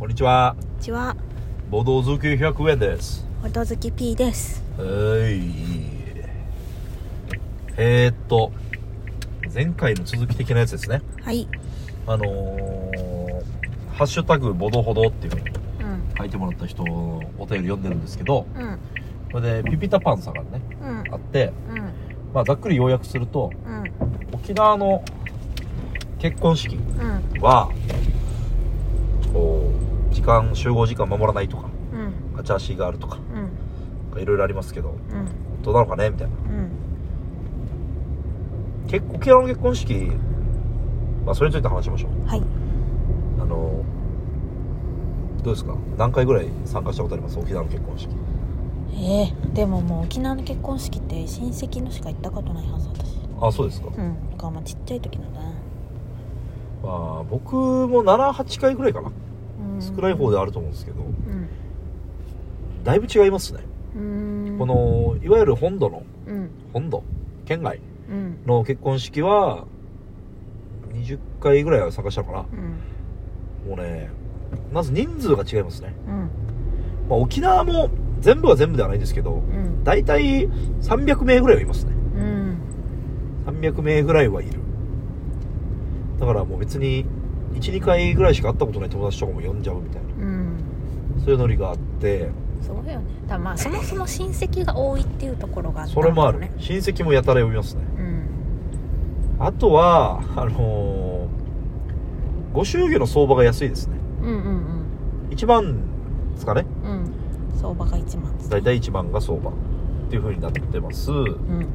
こんにちは。こんにちは、ボド好き100円です。ほどずき P です。はい。えー、っと、前回の続き的なやつですね。はい。あのー、ハッシュタグボドほどっていうふうにうん。書いてもらった人のお便り読んでるんですけど、うん。これでピピタパンさんがね、うん。あって、うん。まあざっくり要約すると、うん。沖縄の結婚式うん。時間、集合時間守らないとか、うん。ガチャ足があるとか、うん。いろいろありますけど、うん。どうなのかねみたいな。うん。結沖縄の結婚式、まあ、それについて話しましょう。はい。あの、どうですか？何回ぐらい参加したことあります？沖縄の結婚式。ええでももう沖縄の結婚式って親戚のしか行ったことないはず私。あ、そうですか。うん。だからまあちっちゃい時なんだな。まあ、僕も7、8回ぐらいかな。うん。少ない方であると思うんですけど、うん。だいぶ違いますね。うん。こ、の、いわゆる本土の、うん。本土、県外うん。の結婚式は、20回ぐらいは参加したのかな。うん。もうね、まず人数が違いますね。うん。まあ、沖縄も全部は全部ではないんですけど、うん。大体300名ぐらいはいますねうん。300名ぐらいはいるだからもう別に12回ぐらいしか会ったことない友達とかも呼んじゃうみたいなうん。そういうノリがあってそうよね。だまあそもそも親戚が多いっていうところがあったそれもある。親戚もやたら呼びますねうん。あとはあのーご祝儀の相場が安いですねうんうん1万ですかねうん。うん。相場が一万ですね大体1万が相場っていう風になってますあうん。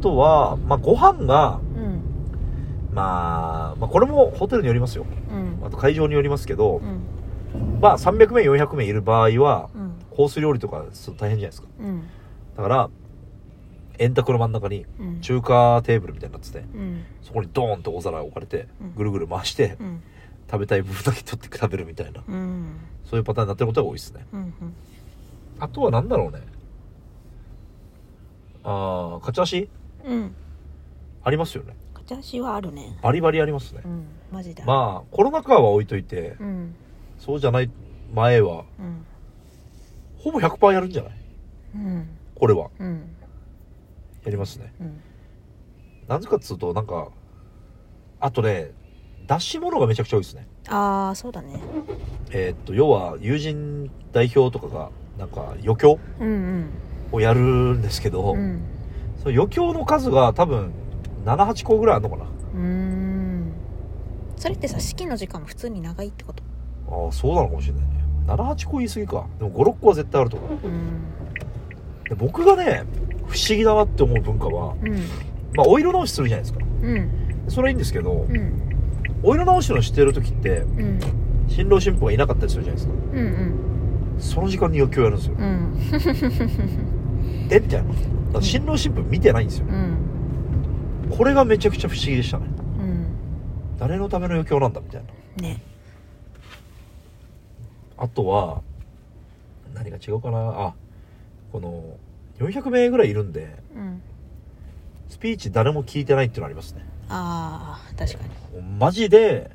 とは、まあ、ご飯が、うん。まあ、まあこれもホテルによりますようん。あと会場によりますけど、うん。まあ300名400名いる場合はうん。コース料理とか大変じゃないですかうん。だから円卓の真ん中にうん。中華テーブルみたいになっててうん。そこにドーンと大皿置かれてうんぐるぐる回してうん。食べたい部分だけ取って食べるみたいなうん。そういうパターンになってることが多いですねうん。あとは何だろうねああ勝ち足うん。ありますよね勝ち足はあるね。バリバリありますねうん。マジで。あ。まあコロナ禍は置いといてうん。そうじゃない前はうん。ほぼ100%やるんじゃない？うん。これはうん。やりますねうん。なぜかっつうとなんかあとね出し物がめちゃくちゃ多いですねああ、そうだね。えーっと要は友人代表とかがなんか余興うんうん。をやるんですけど、うん。その余興の数が多分78個ぐらいあるのかな？うーん。それってさ、式の時間も普通に長いってこと？ああそうなのかもしれないね78個言い過ぎかでも56個は絶対あると思ううん。で僕がね不思議だなって思う文化はうん。まあお色直しするじゃないですかうん。それはいいんですけどうん。お色直しのしてる時ってうん。新郎新婦がいなかったりするじゃないですかうん。うん。その時間に余興やるんですようん。え？みたいな新郎新婦見てないんですようん。これがめちゃくちゃ不思議でしたね。うん。誰のための余興なんだみたいな。ね。あとは何が違うかな。あこの400名ぐらいいるんでうん。スピーチ誰も聞いてないっていうのありますね。ああ、確かに。マジで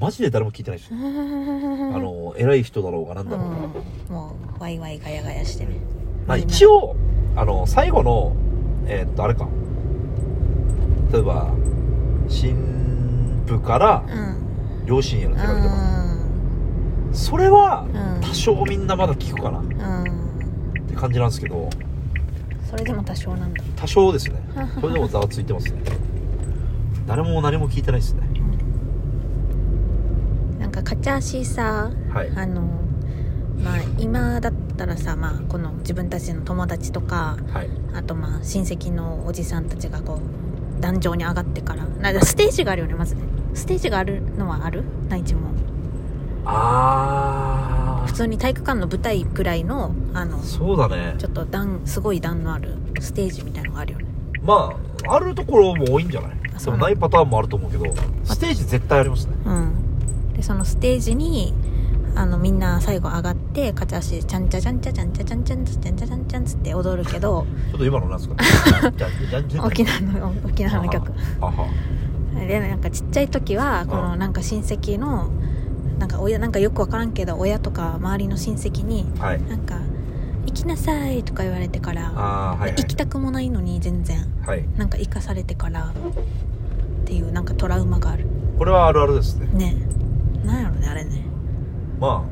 マジで誰も聞いてないです。よ ああの偉い人だろうがなんだろうが、うん、もうワイワイガヤガヤしてねまあ、一応あの最後のえーっとあれか例えば新婦からうん。両親への手紙とか。うそれはん。多少みんなまだ聞くかな。って感じなんですけど。それでも多少なんだ。多少ですね。それでもざわついてますね。誰も何も聞いてないですね。なんかカチャシさはい。あのまあ今だったらさまあこの自分たちの友達とかはい。あとまあ親戚のおじさんたちがこう壇上に上がってから。なんかステージがあるよねまずね。ステージがあるのはある？内地も。あ普通に体育館の舞台くらいのあのーそうだね。ちょっと段すごい段のあるステージみたいのがあるよね。まああるところも多いんじゃない？そうないパターンもあると思うけどステージ絶対ありますね。うん。でそのステージにあのみんな最後上がってカチャシちゃんちゃちゃんちゃちゃんちゃちゃんちゃんちゃちゃんちゃちゃんちゃんつって踊るけどちょっと今のなんですか沖縄の沖縄の曲あはでなんかちっちゃい時はこのなんか親戚のなんか親なんかよく分からんけど親とか周りの親戚になんか「行きなさい」とか言われてから、はいはい行きたくもないのに全然はいなんか生かされてからっていうなんかトラウマがあるこれはあるあるですねねなんやろねあれね、ま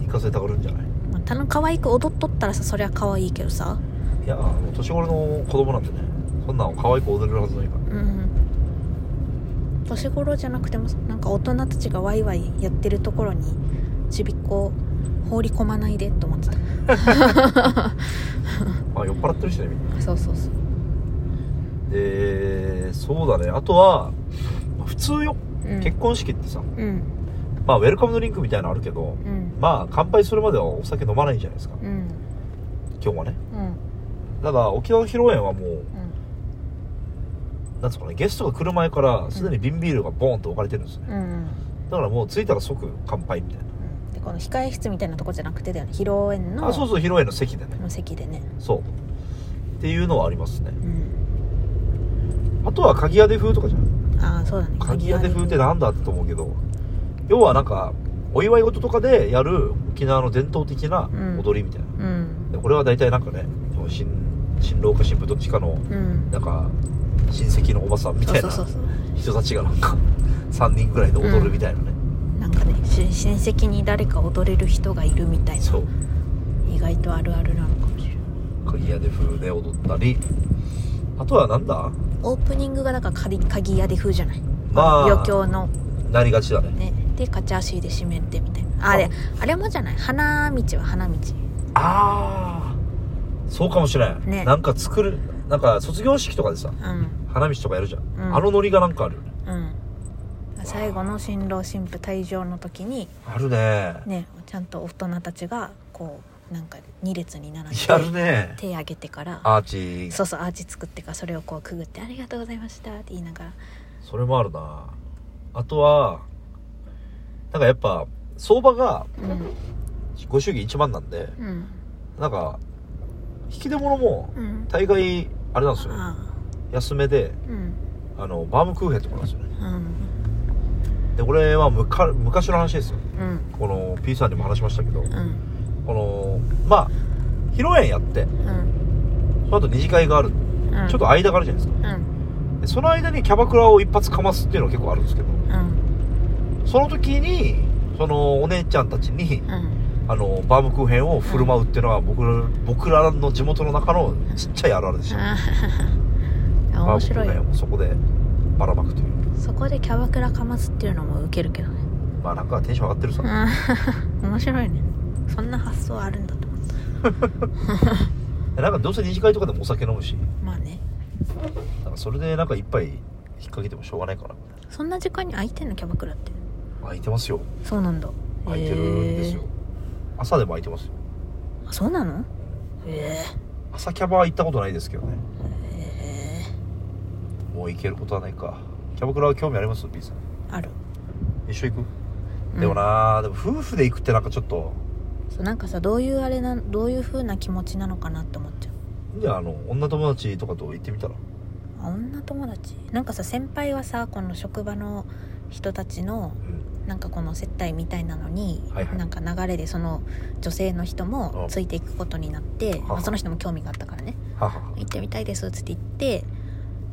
あ行かせたがるんじゃない？まあ、たの可愛く踊っとったらさそりゃ可愛いけどさ。いや年頃の子供なんてね。そんなん可愛く踊れるはずないから。うん。年頃じゃなくてもなんか大人たちがワイワイやってるところにちびっこ放り込まないでと思ってた。ま あ酔っ払ってるしねみんなそうそうそう。でそうだね。あとはまあ普通よ、うん。結婚式ってさうんまあウェルカムドリンクみたいなのあるけどうん。まあ乾杯するまではお酒飲まないんじゃないですか。うん。今日はね。うん。だから沖縄披露宴はもううん。なんつうかねゲストが来る前からすでに瓶ビールがボーンと置かれてるんですね、だからもう着いたら即乾杯みたいでこの控え室みたいなとこじゃなくてだよね披露宴のなあそうそう披露宴の席でね。の席でね。そう。っていうのはありますね。うん。あとは鍵屋で風とかじゃん。ああそうだね。鍵屋で風ってなんだって思うけど要はなんかお祝い事とかでやる沖縄の伝統的な踊りみたいな、うん。でこれは大体なんかね新新郎か新婦どっちかのうん。なんか親戚のおばさんみたいな人たちがなんか3人ぐらいで踊るみたいなね、なんかねし親戚に誰か踊れる人がいるみたいな。そう。意外とあるあるなのかもしれない。鍵屋で風で踊ったり。あとはなんだ？オープニングがだから鍵鍵屋で風じゃない。まあ。余興の。なりがちだね。ねでカチャ足で締めてみたいな。あれあれもじゃない？花道は花道。ああそうかもしれん、ね。なんか作るなんか卒業式とかでさうん。花道とかやるじゃん、うん。あのノリがなんかある。よねうん。最後の新郎新婦退場の時にあるね。ねちゃんと大人たちがこうなんか2列に並んでやるね。手挙げてからアーチ。そうそうアーチ作ってからそれをこうくぐって「ありがとうございました」って言いながら。それもあるな。あとはなんかやっぱ相場がうん。ご祝儀1万なんでうん。なんか引き出物もうん。大概あれなんですよ。あ安めであのバームクーヘンとかなんですよね。うん。でこれはむか昔の話ですよ。うん。この P さんにも話しましたけどうん。このまあ披露宴やってうん。その後二次会がある。うん。ちょっと間があるじゃないですか。その間にキャバクラを一発かますっていうのが結構あるんですけどうんその時にそのお姉ちゃんたちにうん。あのバームクーヘンを振る舞うっていうのは僕ら僕らの地元の中のちっちゃいあるあるでした、あー面白いバームクーヘンをそこでばらまくという。そこでキャバクラかますっていうのもウケるけどね。まあなんかテンション上がってるさ、うん。面白いね。そんな発想あるんだと思った。なんかどうせ二次会とかでもお酒飲むし。まあね。なんかそれでなんか一杯引っ掛けてもしょうがないからそんな時間に空いてんのキャバクラって空いてますよ。そうなんだ。空いてるんですよ、朝でも空いてますよ。あそうなの？え。朝キャバは行ったことないですけどね。ええ。もう行けることはないか。キャバクラは興味あります？B さん。ある。一緒行く、うん。でもなでも夫婦で行くってなんかちょっと。そうなんかさどういうあれなどういう風な気持ちなのかなって思っちゃう。じゃああの女友達とかと行ってみたら？あ女友達？なんかさ先輩はさこの職場の人たちのうんなんかこの接待みたいなのに、はいはい。なんか流れでその女性の人もうん。ついていくことになって、はまあ、その人も興味があったからね。はは行ってみたいですっつって言って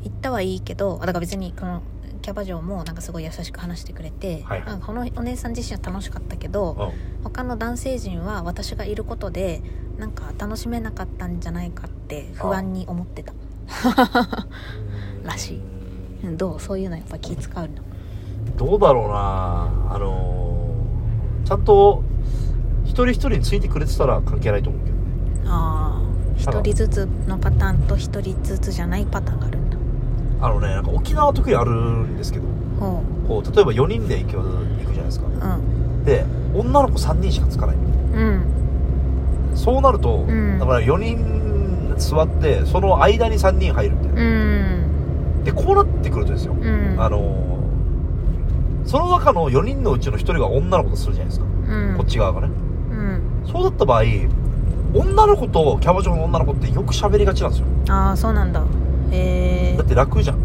行ったはいいけどあだから別にこのキャバ嬢もなんかすごい優しく話してくれて、はいはい。なんかこのお姉さん自身は楽しかったけど、うん。他の男性陣は私がいることでなんか楽しめなかったんじゃないかって不安に思ってた。らしい。うんどう？そういうのやっぱ気使うの。どうだろうなゃんと一人一人についてくれてたら関係ないと思うけどね。ああ一人ずつのパターンと一人ずつじゃないパターンがあるんだ。あのねなんか沖縄は特にあるんですけど。ほこう例えば4人で行く行くじゃないですか。ううん。で女の子3人しかつかない。うん。そうなると、ん。だから4人座ってその間に3人入るみたいな。うん。でこうなってくるとですよ、うん。あのーその中の4人のうちの1人が女の子とするじゃないですか、うん。こっち側がね。うん。そうだった場合女の子とキャバ嬢の女の子ってよく喋りがちなんですよ。ああそうなんだ。へえだって楽じゃん。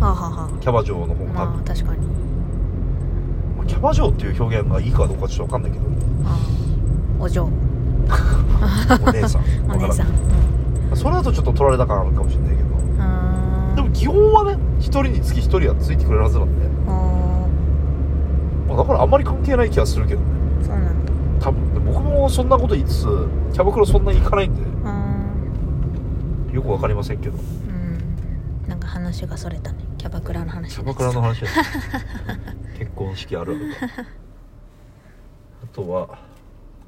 はあはあはキャバ嬢の方が多分、あまあ確かに。まあキャバ嬢っていう表現がいいかどうかちょっと分かんないけど。あー。お嬢。お姉さん。お姉さん。それだとちょっと取られた感あるかもしれないけど。でも基本はね一人につき一人はついてくれるはずなんで、おまあ、だからあんまり関係ない気がするけどね。ーそうなんだ。多分で僕もそんなこと言いつつキャバクラそんなに行かないんでうん。よく分かりませんけど。うん。なんか話がそれたね。キャバクラの話キャバクラの話 結婚式あるあるか。あとは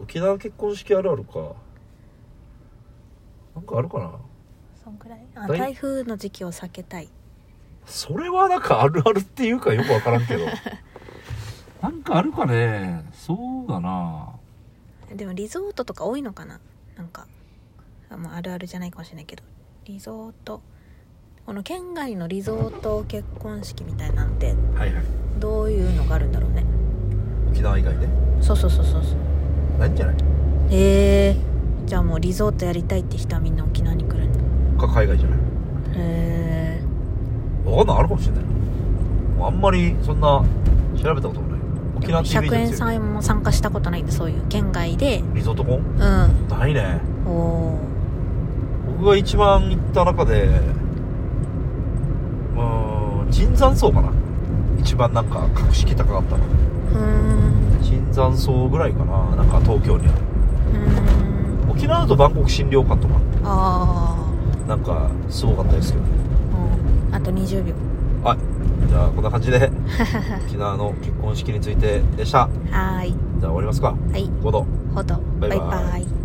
沖縄結婚式あるあるか。なんかあるかな。そんくらい？あ大台風の時期を避けたい。それはなんかあるあるっていうかよく分からんけど なんかあるかね。そうだな。でもリゾートとか多いのかな。なんか。あ,、まあ、あるあるじゃないかもしれないけど。リゾート。この県外のリゾート結婚式みたいなんて。はいはい。どういうのがあるんだろうね。沖縄以外で？そうそうそうそうそう。ないんじゃない？へえじゃあもうリゾートやりたいって人はみんな沖縄に来るんだか海外じゃない？へえ分かんない。あるかもしれない。もうあんまりそんな調べたこともない沖縄ってイメー100円さんも参加したことないんでそういう県外で。リゾート婚うん。ないね。おお僕が一番行った中でうーん椿山荘かな。一番なんか格式高かったの。うーん。椿山荘ぐらいかな。なんか東京にあるうーん。沖縄だとバンコク診療館とか。あなんかすごかったですけど。ねあうん。あと20秒。はいじゃあこんな感じで 沖縄の結婚式についてでした。はーい。じゃあ終わりますか。はい。5度ほどバイバイ。バイバイ